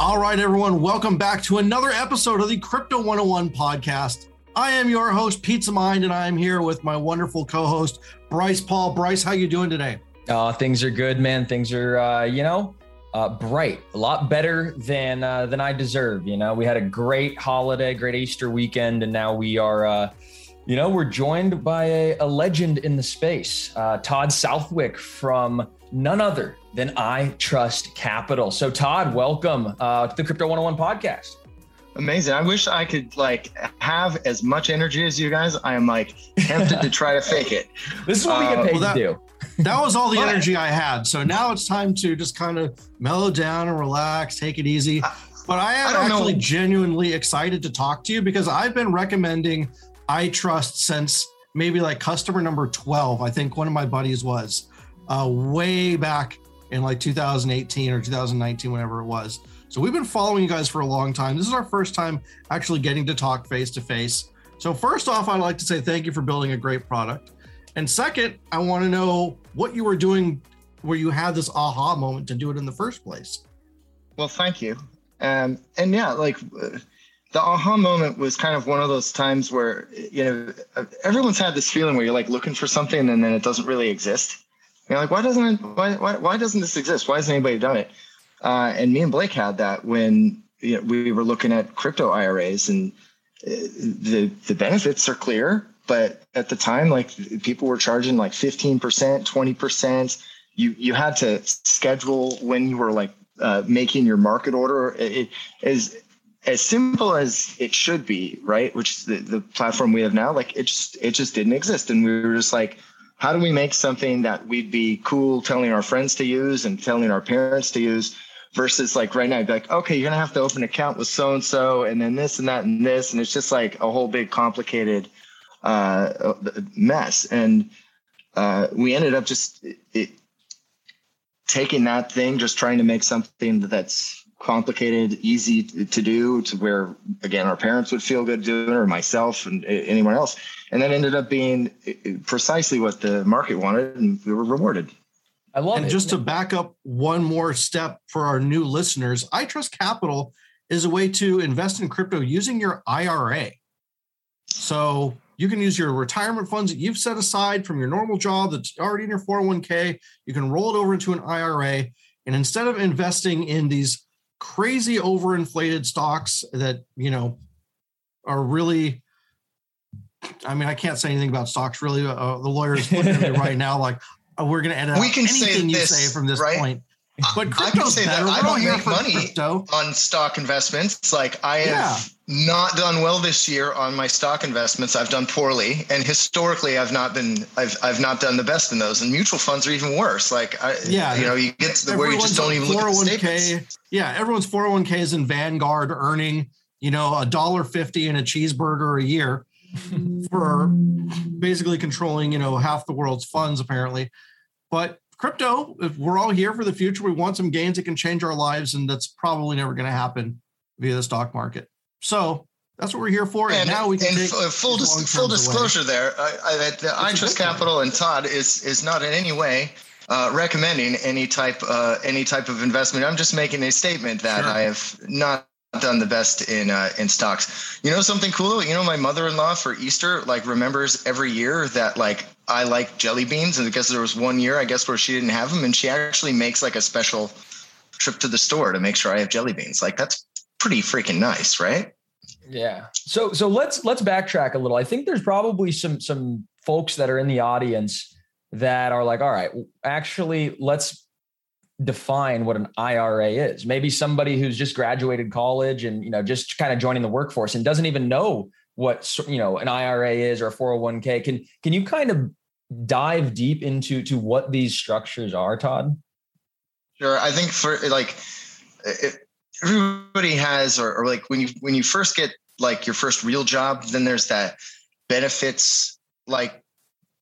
All right, everyone, welcome back to another episode of the Crypto 101 podcast. I am your host, Pizza Mind, and I am here with my wonderful co-host, Bryce Paul. Bryce, how you doing today? Uh, things are good, man. Things are, uh, you know, uh, bright, a lot better than uh, than I deserve. You know, we had a great holiday, great Easter weekend, and now we are, uh, you know, we're joined by a, a legend in the space, uh, Todd Southwick from none other than iTrust Capital. So, Todd, welcome uh, to the Crypto 101 podcast. Amazing. I wish I could like have as much energy as you guys. I am like tempted to try to fake it. This is what we get Uh, paid well, that- to do. That was all the But- energy I had. So now it's time to just kind of mellow down and relax, take it easy. But I am I actually know. genuinely excited to talk to you because I've been recommending iTrust since maybe like customer number 12. I think one of my buddies was uh, way back in like 2018 or 2019, whenever it was. So we've been following you guys for a long time. This is our first time actually getting to talk face to face. So, first off, I'd like to say thank you for building a great product. And second, I want to know what you were doing where you had this aha moment to do it in the first place. Well, thank you. Um, and yeah, like the aha moment was kind of one of those times where you know everyone's had this feeling where you're like looking for something and then it doesn't really exist. You're like, why doesn't it? Why why, why doesn't this exist? Why hasn't anybody done it? Uh, and me and Blake had that when you know, we were looking at crypto IRAs and uh, the the benefits are clear, but at the time, like people were charging like 15%, 20%. You you had to schedule when you were like uh, making your market order. It, is as simple as it should be, right? Which is the, the platform we have now. Like it just it just didn't exist, and we were just like, how do we make something that we'd be cool telling our friends to use and telling our parents to use? Versus like right now, you'd be like, okay, you're gonna have to open an account with so and so, and then this and that and this, and it's just like a whole big complicated uh, mess. And uh, we ended up just it, taking that thing, just trying to make something that's complicated, easy to do, to where again our parents would feel good doing it, or myself and anyone else, and that ended up being eh, eh, precisely what the market wanted, and we were rewarded. I love it. and it. just to back up one more step for our new listeners, iTrust Capital is a way to invest in crypto using your IRA. So you can use your retirement funds that you've set aside from your normal job that's already in your 401k. You can roll it over into an IRA. And instead of investing in these crazy overinflated stocks that, you know, are really, I mean, I can't say anything about stocks really. Uh, the lawyer's looking at me right now like, uh, we're going to edit We can say anything you say from this right? point. But I can say that. I don't make money. Crypto. on stock investments. It's Like I have not done well this year on my stock investments. I've done poorly, and historically, I've not been. I've I've not done the best in those. And mutual funds are even worse. Like I, Yeah. you know, you get to the where you just don't even look at the statements. oh Yeah, everyone's 401k is in Vanguard earning, you know, a dollar fifty and a cheeseburger a year for basically controlling, you know, half the world's funds apparently. But crypto, if we're all here for the future, we want some gains that can change our lives, and that's probably never going to happen via the stock market. So that's what we're here for. And, And, now we can and full dis- full away. disclosure there, I, I, that the iTrust one. Capital and Todd is is not in any way uh, recommending any type uh, any type of investment. I'm just making a statement that Sure. I have not done the best in uh, in stocks. You know something cool? You know my mother-in-law for Easter like remembers every year that like I like jelly beans, and I guess there was one year I guess where she didn't have them, and she actually makes like a special trip to the store to make sure I have jelly beans. Like that's pretty freaking nice, right? Yeah. So so let's let's backtrack a little. I think there's probably some some folks that are in the audience that are like, all right, actually, let's define what an IRA is. Maybe somebody who's just graduated college and you know just kind of joining the workforce and doesn't even know what you know an IRA is or a 401k. Can can you kind of dive deep into to what these structures are, Todd? Sure. I think for like if everybody has or, or like when you when you first get like your first real job, then there's that benefits like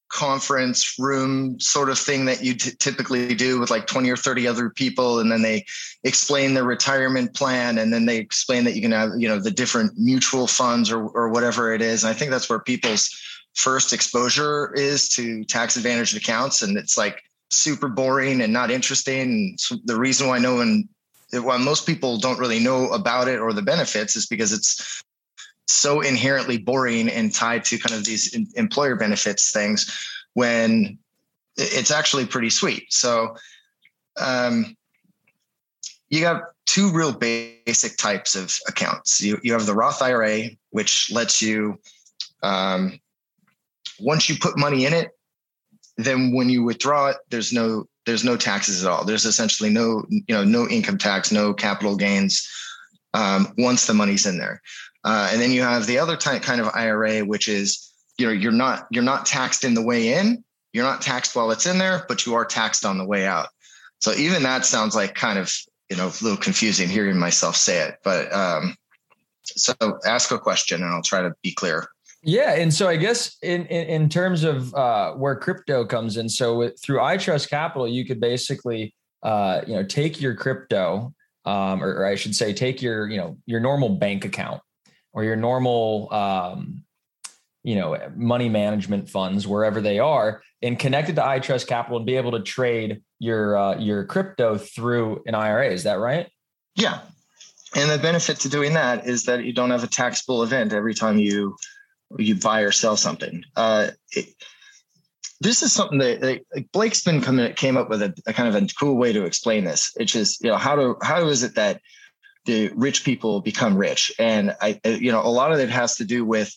conference room sort of thing that you t- typically do with like 20 or 30 other people and then they explain their retirement plan and then they explain that you can have you know the different mutual funds or, or whatever it is and i think that's where people's first exposure is to tax advantaged accounts and it's like super boring and not interesting and the reason why no one why most people don't really know about it or the benefits is because it's so inherently boring and tied to kind of these employer benefits things when it's actually pretty sweet. So um, you got two real basic types of accounts. You, you have the Roth IRA, which lets you, um, once you put money in it, then when you withdraw it, there's no there's no taxes at all. There's essentially no you know no income tax, no capital gains um, once the money's in there. Uh, and then you have the other type kind of IRA, which is you know you're not you're not taxed in the way in, you're not taxed while it's in there, but you are taxed on the way out. So even that sounds like kind of you know a little confusing hearing myself say it. But um, so ask a question and I'll try to be clear. Yeah, and so I guess in in, in terms of uh, where crypto comes in, so with, through iTrust Capital, you could basically uh, you know take your crypto, um, or, or, I should say, take your you know your normal bank account or your normal um, you know money management funds wherever they are, and connect it to iTrust Capital and be able to trade your uh, your crypto through an IRA. Is that right? Yeah, and the benefit to doing that is that you don't have a taxable event every time you you buy or sell something. Uh, it, this is something that like, Blake's been coming came up with a, a, kind of a cool way to explain this, which is you know how do how is it that the rich people become rich, and I you know a lot of it has to do with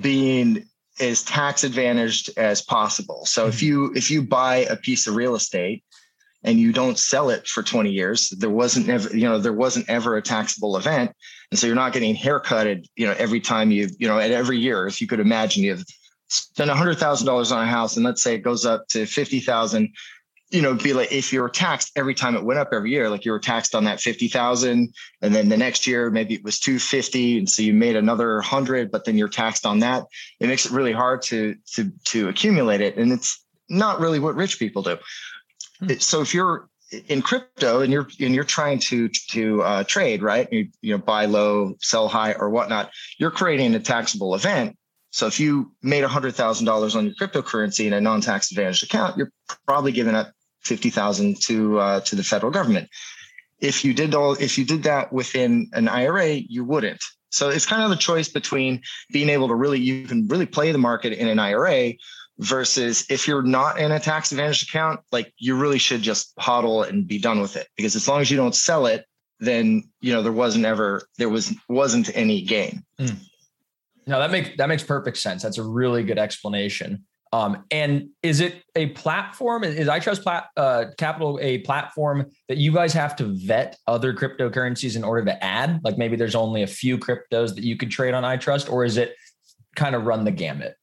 being as tax advantaged as possible. So mm-hmm. if you if you buy a piece of real estate and you don't sell it for 20 years, there wasn't ever, you know, there wasn't ever a taxable event. And so you're not getting haircutted, you know, every time you, you know, at every year, if you could imagine you've spent hundred thousand dollars on a house and let's say it goes up to 50,000, you know, be like if you were taxed every time it went up every year, like you were taxed on that 50,000 and then the next year, maybe it was 250. And so you made another hundred, but then you're taxed on that. It makes it really hard to, to, to accumulate it. And it's not really what rich people do. Hmm. So if you're in crypto and you're and you're trying to to uh, trade, right? You, you know, buy low, sell high, or whatnot. You're creating a taxable event. So if you made hundred thousand dollars on your cryptocurrency in a non-tax advantaged account, you're probably giving up fifty thousand to uh, to the federal government. If you did all, if you did that within an IRA, you wouldn't. So it's kind of the choice between being able to really, you can really play the market in an IRA versus if you're not in a tax advantage account, like you really should just hodl and be done with it because as long as you don't sell it, then you know there wasn't ever there was wasn't any gain. Mm. No, that makes that makes perfect sense. That's a really good explanation. Um, and is it a platform? Is iTrust plat, uh, Capital a platform that you guys have to vet other cryptocurrencies in order to add? Like maybe there's only a few cryptos that you could trade on iTrust, or is it kind of run the gamut?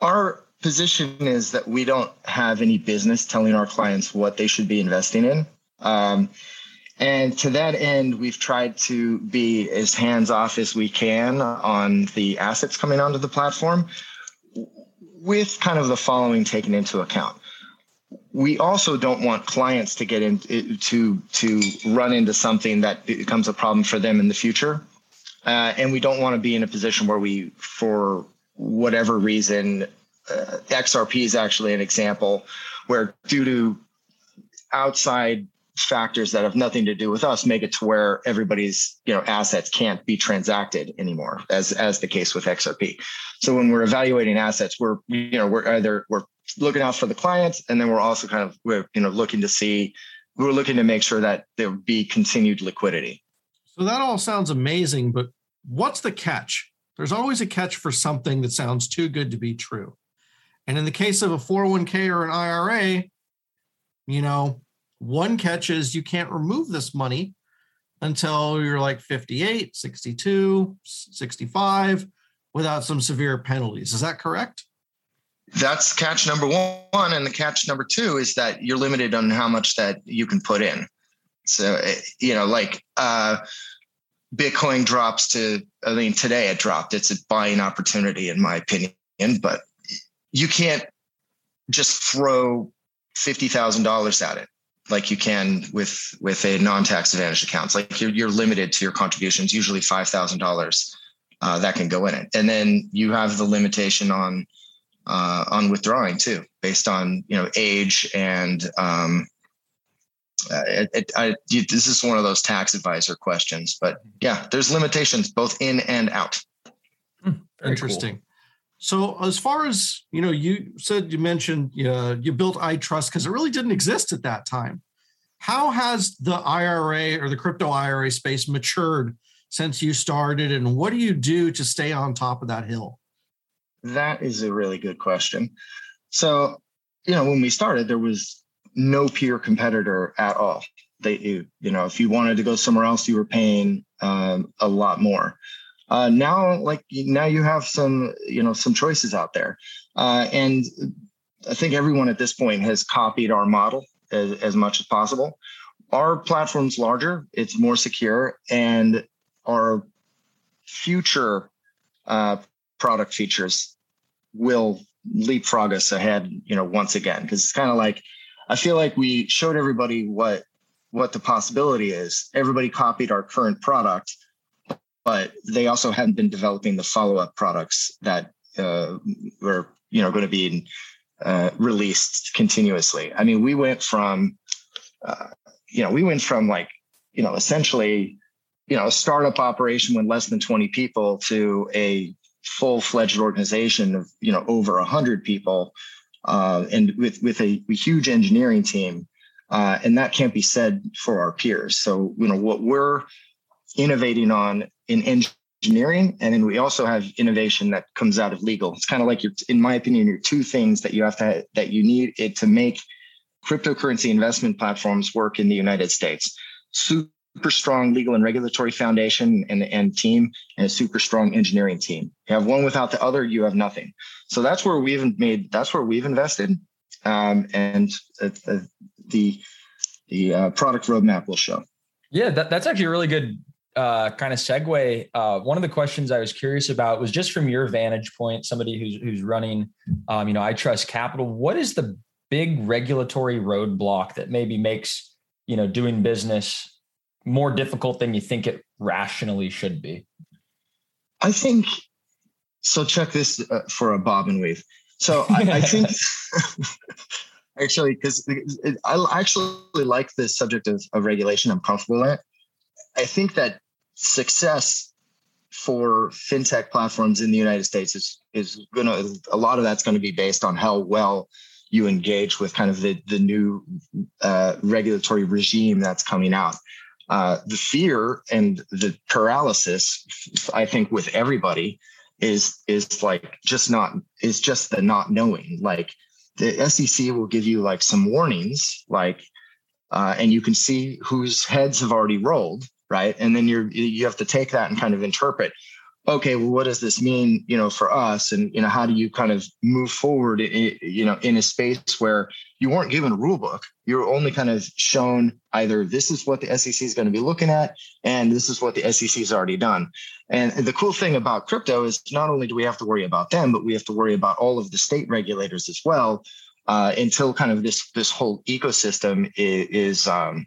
Our position is that we don't have any business telling our clients what they should be investing in. Um, and to that end, we've tried to be as hands off as we can on the assets coming onto the platform with kind of the following taken into account. We also don't want clients to get into to to run into something that becomes a problem for them in the future, uh, and we don't want to be in a position where we, for whatever reason, uh, XRP is actually an example where, due to outside factors that have nothing to do with us, make it to where everybody's you know assets can't be transacted anymore, as as the case with XRP. So when we're evaluating assets, we're you know we're either we're looking out for the clients, and then we're also kind of we're you know looking to see we're looking to make sure that there be continued liquidity. So that all sounds amazing, but what's the catch? There's always a catch for something that sounds too good to be true. And in the case of a 401k or an IRA, you know, one catch is you can't remove this money until you're like 58, 62, 65 without some severe penalties. Is that correct? That's catch number one. And the catch number two is that you're limited on how much that you can put in. So, eh, you know, like uh, Bitcoin drops to, I mean, today it dropped. It's a buying opportunity, in my opinion, but you can't just throw fifty thousand dollars at it like you can with with a non-tax advantage accounts. Like you're you're limited to your contributions, usually five thousand uh, dollars that can go in it, and then you have the limitation on uh, on withdrawing too, based on you know age and um, uh, it, it, I, this is one of those tax advisor questions, but yeah, there's limitations both in and out. Hmm, Interesting. Cool. So, as far as you know, you said you mentioned uh, you built iTrust because it really didn't exist at that time. How has the IRA or the crypto IRA space matured since you started, and what do you do to stay on top of that hill? That is a really good question. So, you know, when we started, there was no peer competitor at all. They, you, know, if you wanted to go somewhere else, you were paying um, a lot more. Uh, now, like now, you have some, you know, some choices out there, uh, and I think everyone at this point has copied our model as, as much as possible. Our platform's larger, it's more secure, and our future uh, product features will leapfrog us ahead, you know, once again, because it's kind of like I feel like we showed everybody what what the possibility is. Everybody copied our current product, but they also hadn't been developing the follow up products that uh, were you know going to be uh, released continuously. I mean, we went from uh, you know we went from like you know essentially you know a startup operation with less than 20 people to a full-fledged organization of you know over 100 people uh, and with with a, a huge engineering team uh, and that can't be said for our peers so you know what we're innovating on in engineering and then we also have innovation that comes out of legal it's kind of like your in my opinion your two things that you have to that you need it to make cryptocurrency investment platforms work in the united states super strong legal and regulatory foundation and, and team and a super strong engineering team. You have one without the other, you have nothing. So that's where we've made, that's where we've invested. Um, and uh, the, the uh, product roadmap will show. Yeah, that, that's actually a really good uh, kind of segue. Uh, one of the questions I was curious about was just from your vantage point, somebody who's, who's running, um, you know, iTrust Capital, what is the big regulatory roadblock that maybe makes, you know, doing business more difficult than you think it rationally should be? I think so. Check this uh, for a bob and weave. So I, I think actually, because I actually like the subject of, of regulation. I'm comfortable in it. I think that success for fintech platforms in the United States is is going to a lot of that's going to be based on how well you engage with kind of the the new uh, regulatory regime that's coming out uh, the fear and the paralysis, I think, with everybody is is like just not is just the not knowing. Like the SEC will give you like some warnings, like, uh, and you can see whose heads have already rolled, right? And then you're you have to take that and kind of interpret okay, well, what does this mean, you know, for us? And, you know, how do you kind of move forward, in, you know, in a space where you weren't given a rule book, you're only kind of shown either this is what the SEC is going to be looking at, and this is what the SEC has already done. And the cool thing about crypto is not only do we have to worry about them, but we have to worry about all of the state regulators as well. Uh, until kind of this this whole ecosystem is, is um,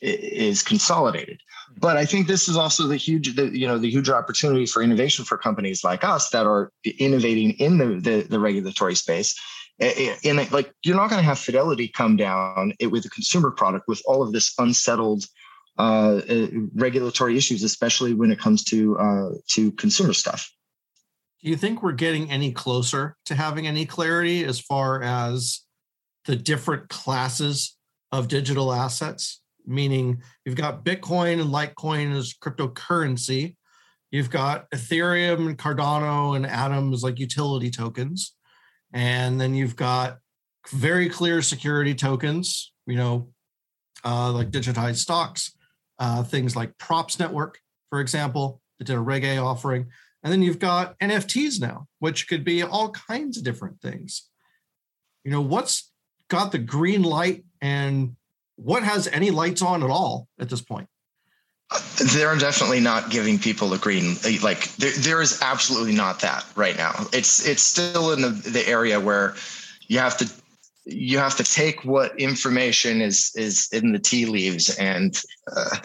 is consolidated. But I think this is also the huge, the, you know, the huge opportunity for innovation for companies like us that are innovating in the the, the regulatory space. And like you're not going to have Fidelity come down with a consumer product with all of this unsettled uh, uh, regulatory issues, especially when it comes to uh, to consumer stuff. Do you think we're getting any closer to having any clarity as far as the different classes of digital assets? Meaning you've got Bitcoin and Litecoin as cryptocurrency. You've got Ethereum and Cardano and Atom as like utility tokens. And then you've got very clear security tokens, you know, uh, like digitized stocks, uh, things like Props Network, for example, that did a Reg A offering. And then you've got NFTs now, which could be all kinds of different things. You know, what's got the green light and what has any lights on at all at this point? They're definitely not giving people a green like there, there is absolutely not that right now. It's it's still in the, the area where you have to you have to take what information is is in the tea leaves and uh,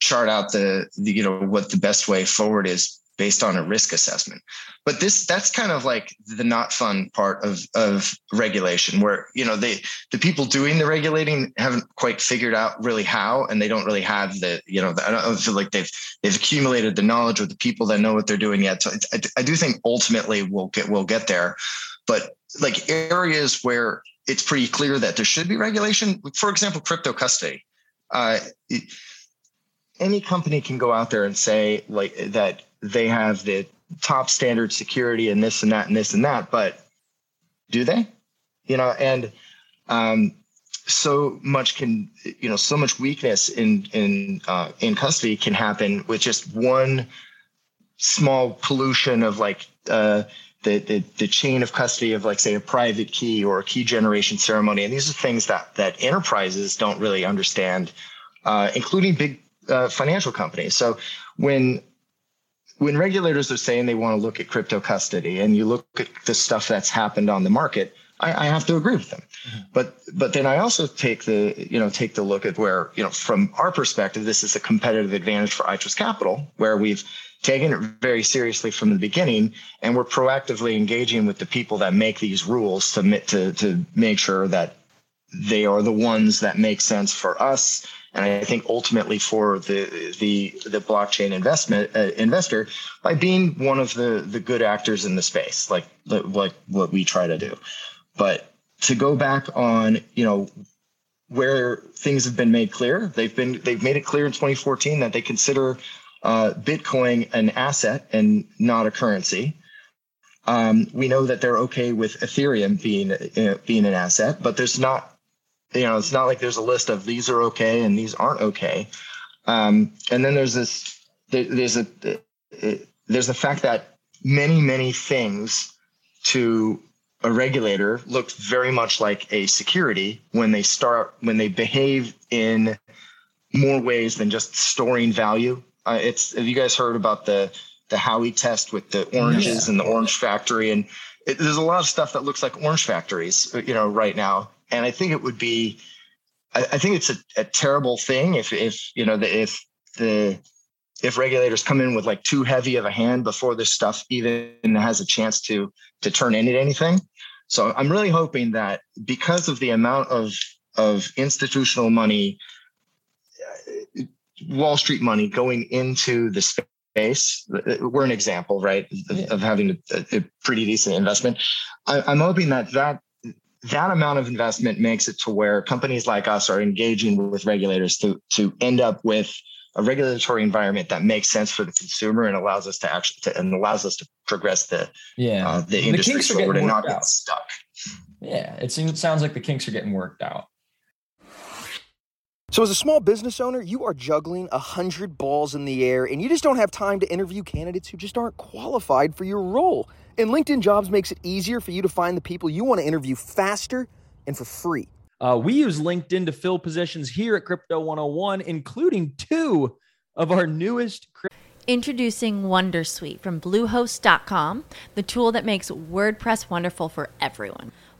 chart out the, the, you know what the best way forward is based on a risk assessment. But this that's kind of like the not fun part of of regulation where you know they the people doing the regulating haven't quite figured out really how and they don't really have the you know I don't feel like they've they've accumulated the knowledge with the people that know what they're doing yet. So I, I do think ultimately we'll get we'll get there. But like areas where it's pretty clear that there should be regulation, for example, crypto custody. Uh, any company can go out there and say like that they have the top standard security and this and that and this and that, but do they? You know, and um, so much can you know so much weakness in in uh, in custody can happen with just one small pollution of like uh, the, the the chain of custody of like say a private key or a key generation ceremony and these are things that that enterprises don't really understand uh, including big uh, financial companies. So when when regulators are saying they want to look at crypto custody and you look at the stuff that's happened on the market, I, I have to agree with them. Mm-hmm. But but then I also take the you know take the look at where you know from our perspective this is a competitive advantage for iTrust Capital where we've taken it very seriously from the beginning and we're proactively engaging with the people that make these rules to to to make sure that they are the ones that make sense for us and I think ultimately for the the the blockchain investment uh, investor by being one of the the good actors in the space, like like what we try to do. But to go back on, you know, where things have been made clear, they've been they've made it clear in 2014 that they consider uh, Bitcoin an asset and not a currency. Um, we know that they're okay with Ethereum being uh, being an asset, but there's not you know, it's not like there's a list of these are okay and these aren't okay. Um, and then there's this, there, there's a, there's the fact that many, many things to a regulator look very much like a security when they start, when they behave in more ways than just storing value. Uh, it's, have you guys heard about the, the Howey test with the oranges yeah. and the orange factory? And it, there's a lot of stuff that looks like orange factories, you know, right now. And I think it would be, I, I think it's a, a, terrible thing if, if, you know, the, if the, if regulators come in with like too heavy of a hand before this stuff even has a chance to, to turn into anything. So I'm really hoping that because of the amount of, of institutional money, uh, Wall Street money going into the space, we're an example, right, of, of having a, a, pretty decent investment. I, am hoping that that that amount of investment makes it to where companies like us are engaging with regulators to to end up with a regulatory environment that makes sense for the consumer and allows us to actually to, and allows us to progress the yeah uh, the industry the forward and not out. get stuck. Yeah, it seems, it sounds like the kinks are getting worked out. So, as a small business owner, you are juggling a hundred balls in the air, and you just don't have time to interview candidates who just aren't qualified for your role. And LinkedIn Jobs makes it easier for you to find the people you want to interview faster and for free. Uh, we use LinkedIn to fill positions here at Crypto 101, including two of our newest. Introducing Wondersuite from Bluehost.com, the tool that makes WordPress wonderful for everyone.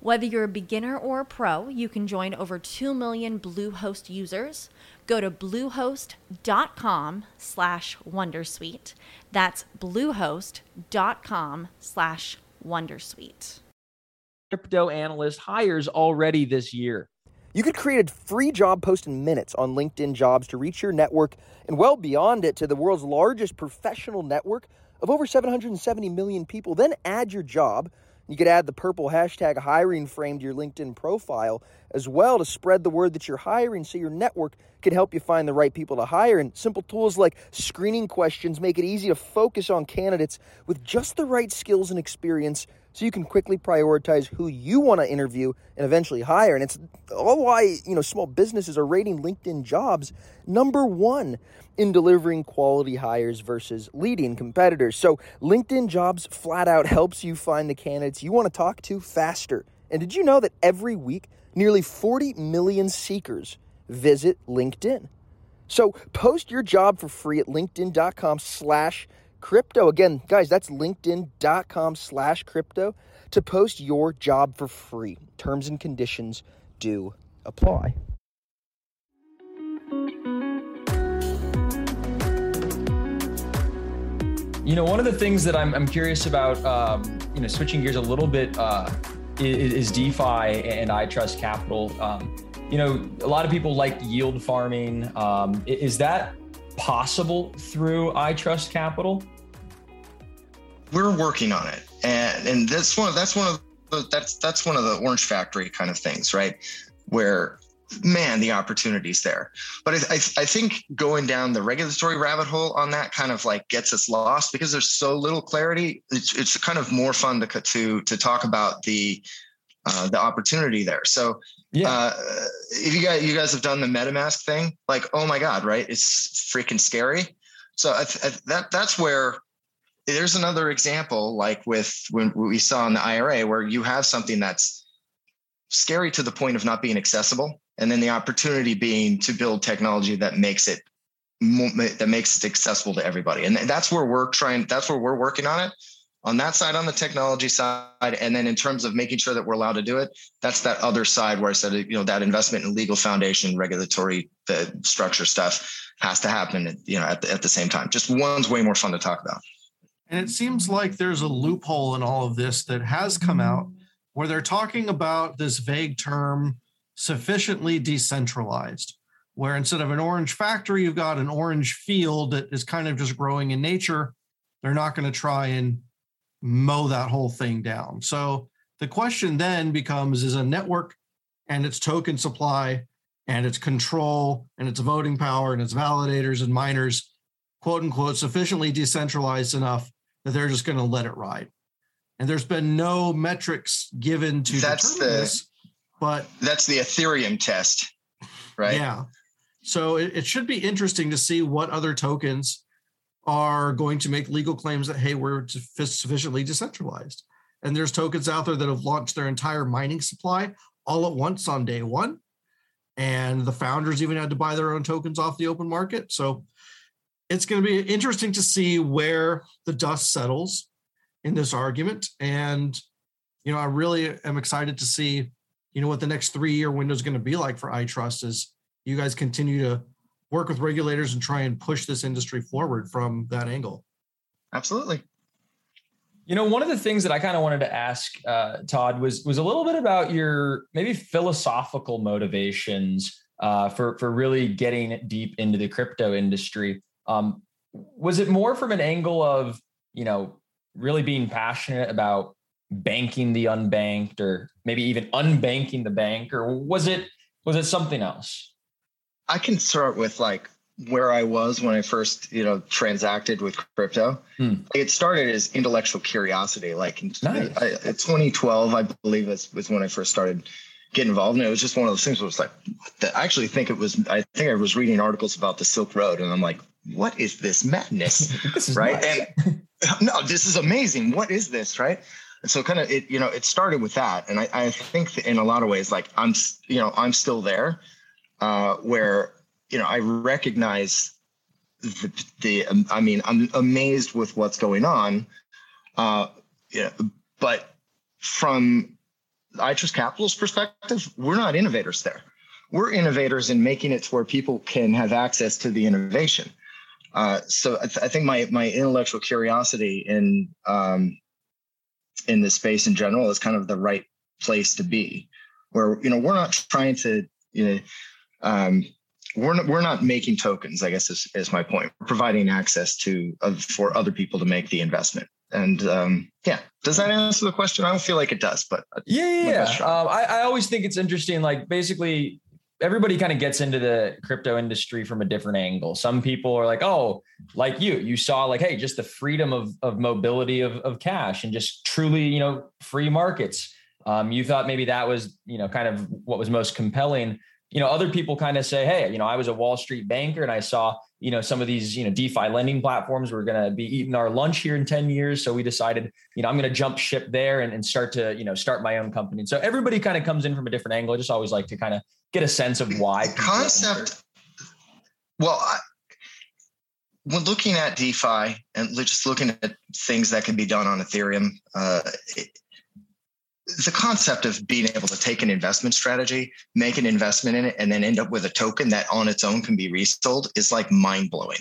Whether you're a beginner or a pro, you can join over 2 million Bluehost users. Go to bluehost.com slash wondersuite. That's bluehost.com slash wondersuite. Crypto analyst hires already this year. You could create a free job post in minutes on LinkedIn Jobs to reach your network and well beyond it to the world's largest professional network of over 770 million people. Then add your job – you could add the purple hashtag hiring frame to your LinkedIn profile as well to spread the word that you're hiring so your network can help you find the right people to hire. And simple tools like screening questions make it easy to focus on candidates with just the right skills and experience so you can quickly prioritize who you want to interview and eventually hire. And it's all why, you know, small businesses are rating LinkedIn jobs number one in delivering quality hires versus leading competitors. So LinkedIn jobs flat out helps you find the candidates you want to talk to faster. And did you know that every week, nearly 40 million seekers visit LinkedIn? So post your job for free at linkedin.com slash crypto. Again, guys, that's linkedin.com slash crypto to post your job for free. Terms and conditions do apply. You know, one of the things that I'm, I'm curious about, um, you know, switching gears a little bit uh, is, is, DeFi and iTrust Capital. Um, you know, a lot of people like yield farming. Um, is that possible through iTrust Capital? We're working on it, and and that's one that's one of the, that's that's one of the Orange Factory kind of things, right? Where man, the opportunities there. But I, I, I, think going down the regulatory rabbit hole on that kind of like gets us lost because there's so little clarity. It's, it's kind of more fun to to to talk about the uh, the opportunity there. So yeah, uh, if you guys you guys have done the MetaMask thing, like oh my god, right? It's freaking scary. So I, that that's where there's another example like with when we saw in the IRA where you have something that's scary to the point of not being accessible and then the opportunity being to build technology that makes it that makes it accessible to everybody. And that's where we're trying that's where we're working on it. On that side on the technology side and then in terms of making sure that we're allowed to do it that's that other side where i said you know that investment in legal foundation regulatory the structure stuff has to happen you know at the, at the same time. Just one's way more fun to talk about and it seems like there's a loophole in all of this that has come out mm-hmm. where they're talking about this vague term sufficiently decentralized, where instead of an orange factory, you've got an orange field that is kind of just growing in nature. They're not going to try and mow that whole thing down. So the question then becomes is a network and its token supply and its control and its voting power and its validators and miners quote unquote sufficiently decentralized enough that they're just going to let it ride. And there's been no metrics given to that's the, this, but that's the Ethereum test, right? Yeah. So it, it should be interesting to see what other tokens are going to make legal claims that hey, we're sufficiently decentralized. And there's tokens out there that have launched their entire mining supply all at once on day one. And the founders even had to buy their own tokens off the open market. So it's going to be interesting to see where the dust settles in this argument. And, you know, I really am excited to see, you know, what the next three year window is going to be like for iTrust as you guys continue to work with regulators and try and push this industry forward from that angle. Absolutely. You know, one of the things that I kind of wanted to ask uh, Todd was was a little bit about your maybe philosophical motivations uh, for for really getting deep into the crypto industry. Um, was it more from an angle of, you know, really being passionate about banking the unbanked or maybe even unbanking the bank or was it was it something else? I can start with like where I was when I first, you know, transacted with crypto. Hmm. It started as intellectual curiosity. Like in nice. I, 2012, I believe was, was when I first started get involved. And it was just one of those things where it was like, I actually think it was, I think I was reading articles about the Silk Road and I'm like, what is this madness? this is right. And no, this is amazing. What is this? Right. And so kind of it, you know, it started with that. And I, I think in a lot of ways, like I'm, you know, I'm still there uh, where, you know, I recognize the, the um, I mean, I'm amazed with what's going on. Uh, yeah, but from iTrust Capital's perspective, we're not innovators there. We're innovators in making it to where people can have access to the innovation. Uh, so I, th- I, think my my intellectual curiosity in um, in this space in general is kind of the right place to be, where you know we're not trying to you know um, we're not, we're not making tokens. I guess is, is my point. We're providing access to uh, for other people to make the investment. And um, yeah, does that answer the question? I don't feel like it does, but yeah, yeah. yeah. Um, I, I always think it's interesting. Like basically, everybody kind of gets into the crypto industry from a different angle. Some people are like, oh, like you, you saw like, hey, just the freedom of, of mobility of, of cash and just truly, you know, free markets. Um, you thought maybe that was, you know, kind of what was most compelling. You know, other people kind of say, hey, you know, I was a Wall Street banker and I saw, you know, some of these, you know, DeFi lending platforms were going to be eating our lunch here in 10 years. So we decided, you know, I'm going to jump ship there and, and start to, you know, start my own company. And so everybody kind of comes in from a different angle. I just always like to kind of get a sense of why concept. Well, I, when looking at DeFi and just looking at things that can be done on Ethereum, uh, it, the concept of being able to take an investment strategy, make an investment in it, and then end up with a token that on its own can be resold is like mind blowing.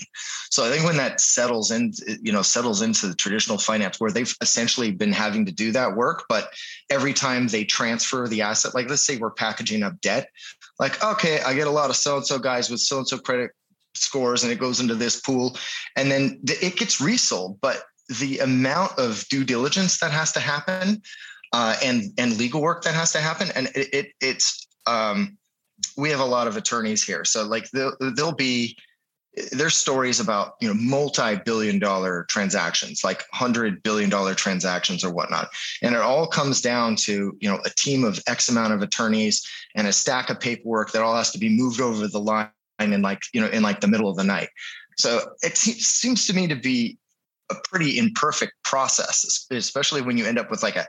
So I think when that settles in, you know, settles into the traditional finance where they've essentially been having to do that work, but every time they transfer the asset, like let's say we're packaging up debt, like, okay, I get a lot of so and so guys with so and so credit scores and it goes into this pool and then it gets resold. But the amount of due diligence that has to happen uh, and and legal work that has to happen. And it, it it's um, we have a lot of attorneys here, so like there'll, there'll be there's stories about you know multi-billion dollar transactions like 100 billion dollar transactions or whatnot. And it all comes down to you know a team of x amount of attorneys and a stack of paperwork that all has to be moved over the line in like you know in like the middle of the night. So it seems to me to be a pretty imperfect process especially when you end up with like a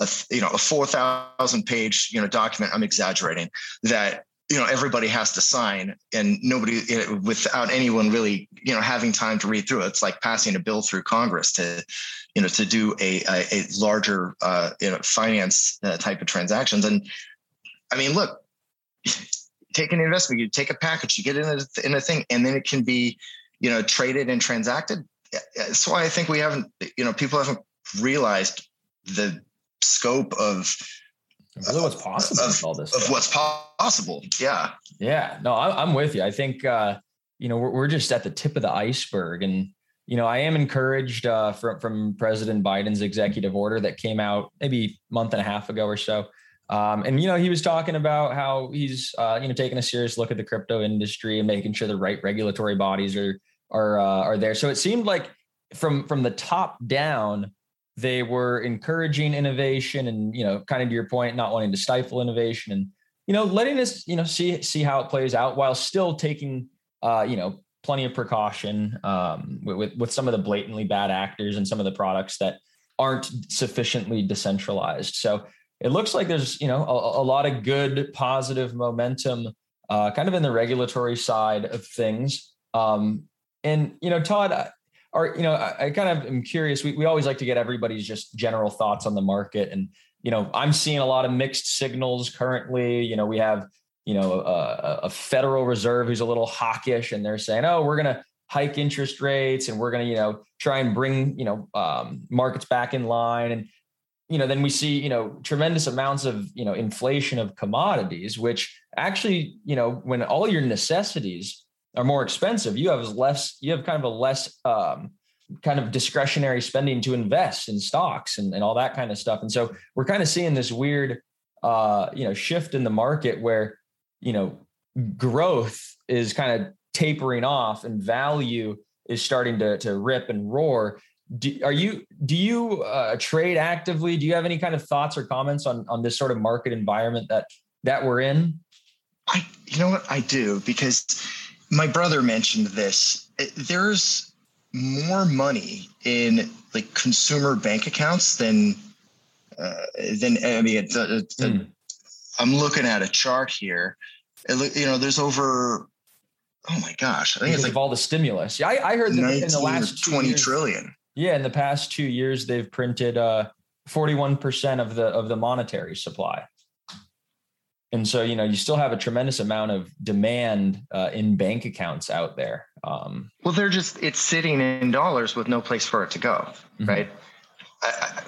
a you know a 4000 page you know document i'm exaggerating that you know everybody has to sign and nobody without anyone really you know having time to read through it. It's like passing a bill through congress to you know to do a a, a larger uh, you know finance uh, type of transactions. And i mean look take an investment you take a package you get in a, in a thing and then it can be you know traded and transacted. That's why i think we haven't you know people haven't realized the scope of really what's possible of, all this of what's possible. Yeah. Yeah. No, I'm with you. I think, uh, you know, we're, we're just at the tip of the iceberg and, you know, I am encouraged uh, from, from President Biden's executive order that came out maybe a month and a half ago or so. Um, and, you know, he was talking about how he's, uh, you know, taking a serious look at the crypto industry and making sure the right regulatory bodies are, are, uh, are there. So it seemed like from, from the top down, they were encouraging innovation and you know kind of to your point not wanting to stifle innovation and you know letting us you know see see how it plays out while still taking uh you know plenty of precaution um with with some of the blatantly bad actors and some of the products that aren't sufficiently decentralized. So it looks like there's you know a, a lot of good positive momentum uh kind of in the regulatory side of things. Um and you know todd are you know I, I, kind of am curious. We we always like to get everybody's just general thoughts on the market, and you know I'm seeing a lot of mixed signals currently. You know we have you know a, a Federal Reserve who's a little hawkish, and they're saying, oh, we're gonna hike interest rates, and we're gonna you know try and bring you know um, markets back in line, and you know then we see you know tremendous amounts of you know inflation of commodities, which actually you know when all your necessities are more expensive, you have less, you have kind of a less um, kind of discretionary spending to invest in stocks and, and all that kind of stuff. And so we're kind of seeing this weird, uh, you know, shift in the market where, you know, growth is kind of tapering off and value is starting to, to rip and roar. Do, are you, do you uh, trade actively? Do you have any kind of thoughts or comments on, on this sort of market environment that, that we're in? I, you know what I do because my brother mentioned this. There's more money in like consumer bank accounts than uh, than I mean. It's, it's, mm. I'm looking at a chart here. It, you know, there's over. Oh my gosh! I think because it's like all the stimulus. Yeah, I, I heard that in the last twenty years, trillion. Yeah, in the past two years, they've printed uh, 41% of the of the monetary supply. And so, you know, you still have a tremendous amount of demand uh, in bank accounts out there. Um, well, they're just, it's sitting in dollars with no place for it to go, mm-hmm. right? I, I,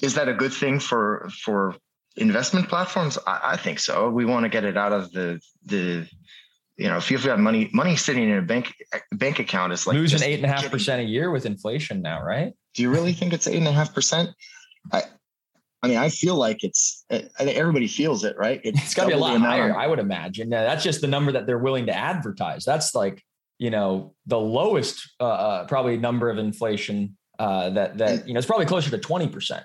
is that a good thing for, for investment platforms? I, I think so. We want to get it out of the, the, you know, if you've got money, money sitting in a bank bank account is like losing eight and a half percent a year with inflation now, right? Do you really think it's eight and a half percent? I I mean, I feel like it's. I think everybody feels it, right? It's, it's got to be a lot higher, I would imagine. Yeah, that's just the number that they're willing to advertise. That's like you know the lowest uh, uh probably number of inflation uh, that that you know it's probably closer to twenty percent.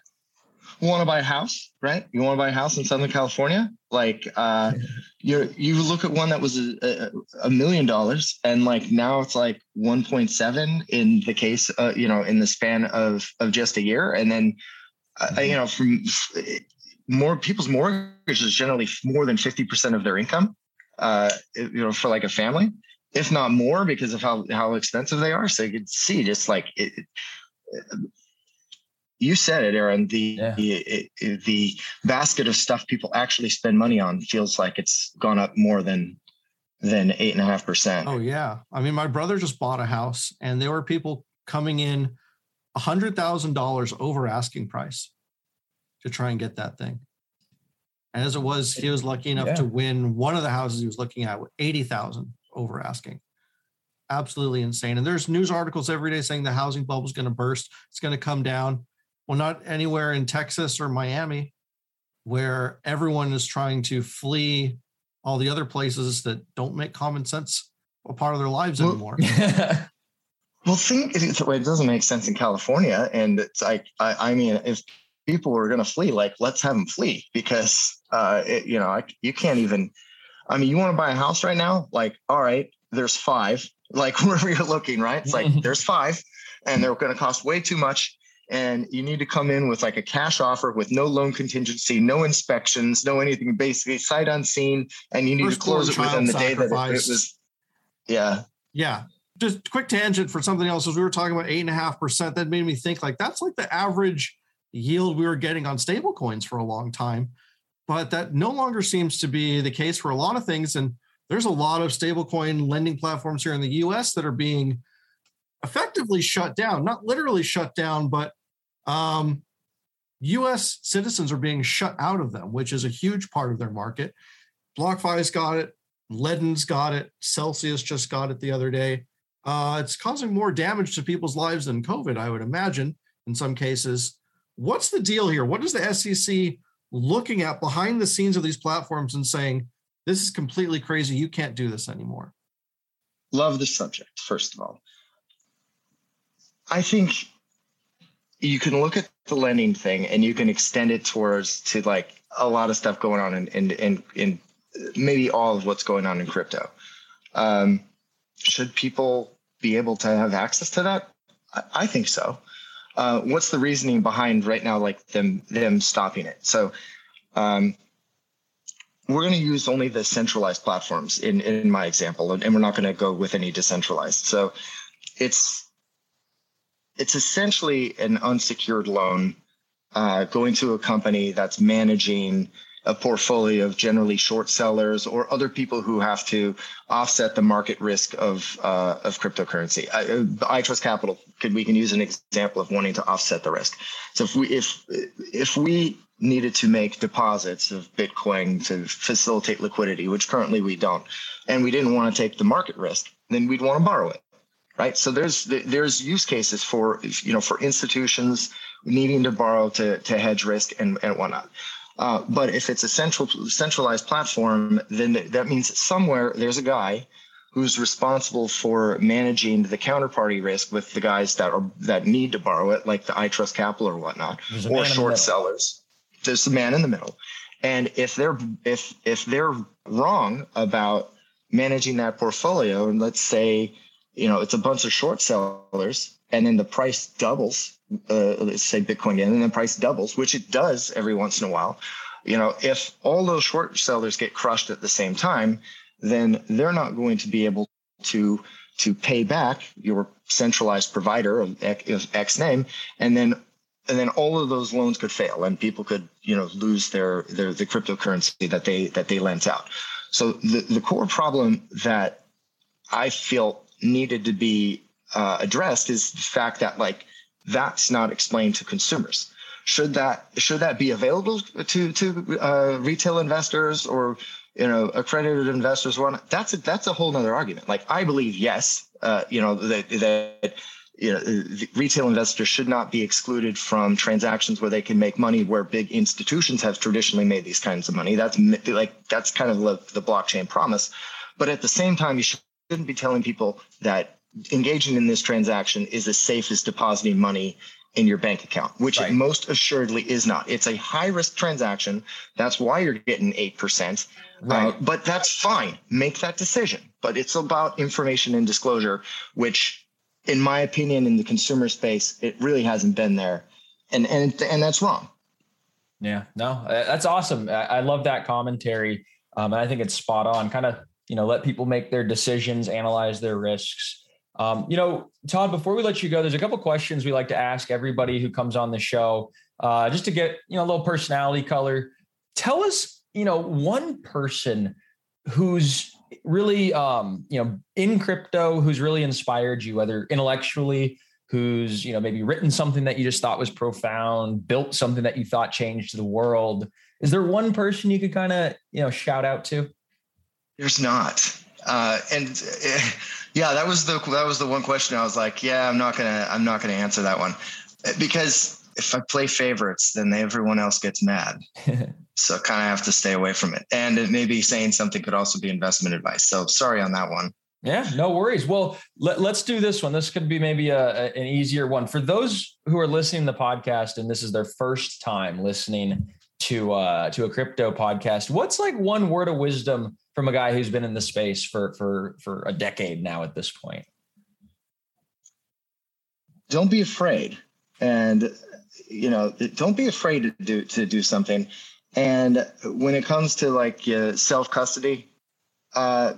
Want to buy a house, right? You want to buy a house in Southern California? Like, uh, you you look at one that was a, a, million dollars, and like now it's like one point seven in the case, uh, you know, in the span of of just a year, and then uh, you know, from more people's mortgage is generally more than 50% of their income, uh, you know, for like a family, if not more because of how, how expensive they are. So you can see just like it, you said it, Aaron, the, yeah. the, the basket of stuff people actually spend money on feels like it's gone up more than than eight and a half percent. Oh yeah. I mean, my brother just bought a house and there were people coming in $100,000 over asking price to try and get that thing. And as it was, he was lucky enough yeah. to win one of the houses he was looking at with 80,000 over asking. Absolutely insane. And there's news articles every day saying the housing bubble is going to burst. It's going to come down. Well, not anywhere in Texas or Miami where everyone is trying to flee all the other places that don't make common sense a part of their lives well, anymore. Well, think it doesn't make sense in California, and it's like I, I mean, if people were going to flee, like let's have them flee because uh, it, you know I, you can't even. I mean, you want to buy a house right now? Like, all right, there's five. Like wherever you're looking, right? It's like there's five, and they're going to cost way too much. And you need to come in with like a cash offer with no loan contingency, no inspections, no anything, basically sight unseen, and you need First to close it within the day that it, it was. Yeah. Yeah just quick tangent for something else as we were talking about eight and a half percent that made me think like that's like the average yield we were getting on stable coins for a long time. But that no longer seems to be the case for a lot of things. And there's a lot of stablecoin lending platforms here in the us that are being effectively shut down not literally shut down but um, us citizens are being shut out of them which is a huge part of their market. BlockFi's got it Ledn's got it Celsius just got it the other day uh, it's causing more damage to people's lives than COVID, I would imagine, in some cases. What's the deal here? What is the SEC looking at behind the scenes of these platforms and saying, this is completely crazy. You can't do this anymore? Love the subject, first of all. I think you can look at the lending thing and you can extend it towards to like a lot of stuff going on in in in, in maybe all of what's going on in crypto. Um, should people be able to have access to that? I, I think so. Uh, what's the reasoning behind right now, like them them stopping it? So, um, we're going to use only the centralized platforms in in my example, and, and we're not going to go with any decentralized. So, it's it's essentially an unsecured loan uh, going to a company that's managing a portfolio of generally short sellers or other people who have to offset the market risk of uh, of cryptocurrency. I, iTrust Capital could we can use an example of wanting to offset the risk. So if we if if we needed to make deposits of Bitcoin to facilitate liquidity, which currently we don't, and we didn't want to take the market risk, then we'd want to borrow it right so there's there's use cases for you know for institutions needing to borrow to to hedge risk and, and whatnot uh, but if it's a central centralized platform, then that means somewhere there's a guy who's responsible for managing the counterparty risk with the guys that are that need to borrow it, like the iTrust Capital or whatnot, or short sellers. There's a man in the middle, and if they're if if they're wrong about managing that portfolio, and let's say you know it's a bunch of short sellers, and then the price doubles uh, let's say Bitcoin and the price doubles, which it does every once in a while. You know, if all those short sellers get crushed at the same time, then they're not going to be able to to pay back your centralized provider of X name, and then and then all of those loans could fail, and people could you know lose their their the cryptocurrency that they that they lent out. So the the core problem that I feel needed to be uh, addressed is the fact that like that's not explained to consumers. Should that should that be available to to uh, retail investors or you know accredited investors? One that's a, that's a whole other argument. Like I believe yes, uh, you know that that you know, retail investors should not be excluded from transactions where they can make money where big institutions have traditionally made these kinds of money. That's like that's kind of the, the blockchain promise. But at the same time, you shouldn't be telling people that engaging in this transaction is as safe as depositing money in your bank account, which right. it most assuredly is not. It's a high risk transaction. That's why you're getting 8%. Right. Uh, but that's fine. Make that decision. But it's about information and disclosure, which in my opinion, in the consumer space, it really hasn't been there, and and and that's wrong. Yeah, no, uh, that's awesome. I, love that commentary, um, and I think it's spot on. Kind of, you know, let people make their decisions, analyze their risks. Um, you know, Todd, before we let you go, there's a couple questions we like to ask everybody who comes on the show, uh, just to get you know a little personality color. Tell us, you know, one person who's really um, you know in crypto who's really inspired you whether intellectually who's you know maybe written something that you just thought was profound built something that you thought changed the world. Is there one person you could kind of you know shout out to? There's not. Uh, and uh, yeah that was the that was the one question i was like yeah i'm not gonna i'm not gonna answer that one because if I play favorites, then everyone else gets mad. so kind of have to stay away from it. And it may be saying something could also be investment advice. So sorry on that one. Yeah, no worries. Well, let, us do this one. This could be maybe a, a, an easier one for those who are listening to the podcast and this is their first time listening to uh, to a crypto podcast. What's like one word of wisdom from a guy who's been in the space for for for a decade now at this point? Don't be afraid. And you know, don't be afraid to do to do something. And when it comes to like uh, self custody, uh,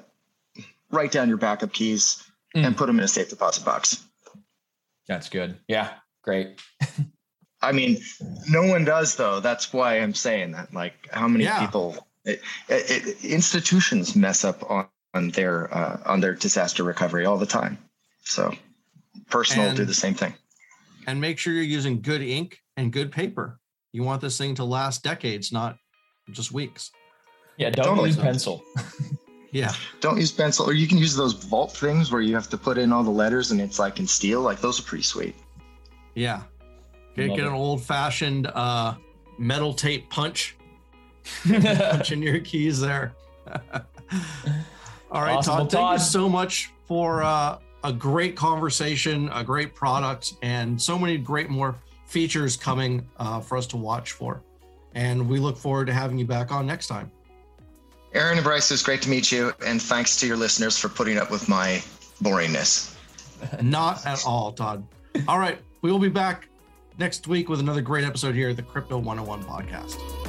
write down your backup keys mm. and put them in a safe deposit box. That's good. Yeah, great. I mean, no one does though. That's why I'm saying that. Like, how many yeah. people? It, it, it, institutions mess up on, on their uh, on their disaster recovery all the time. So, personal and, do the same thing and make sure you're using good ink and good paper. You want this thing to last decades, not just weeks. Yeah, don't totally. use pencil. yeah. Don't use pencil, or you can use those vault things where you have to put in all the letters and it's like in steel. Like those are pretty sweet. Yeah. Get, get an old fashioned uh, metal tape punch. Punching your keys there. all right, awesome. Todd, well, Todd, thank you so much for uh, a great conversation, a great product, and so many great more features coming uh, for us to watch for. And we look forward to having you back on next time. Aaron and Bryce, it was great to meet you. And thanks to your listeners for putting up with my boringness. Not at all, Todd. All right. We will be back next week with another great episode here at the Crypto 101 podcast.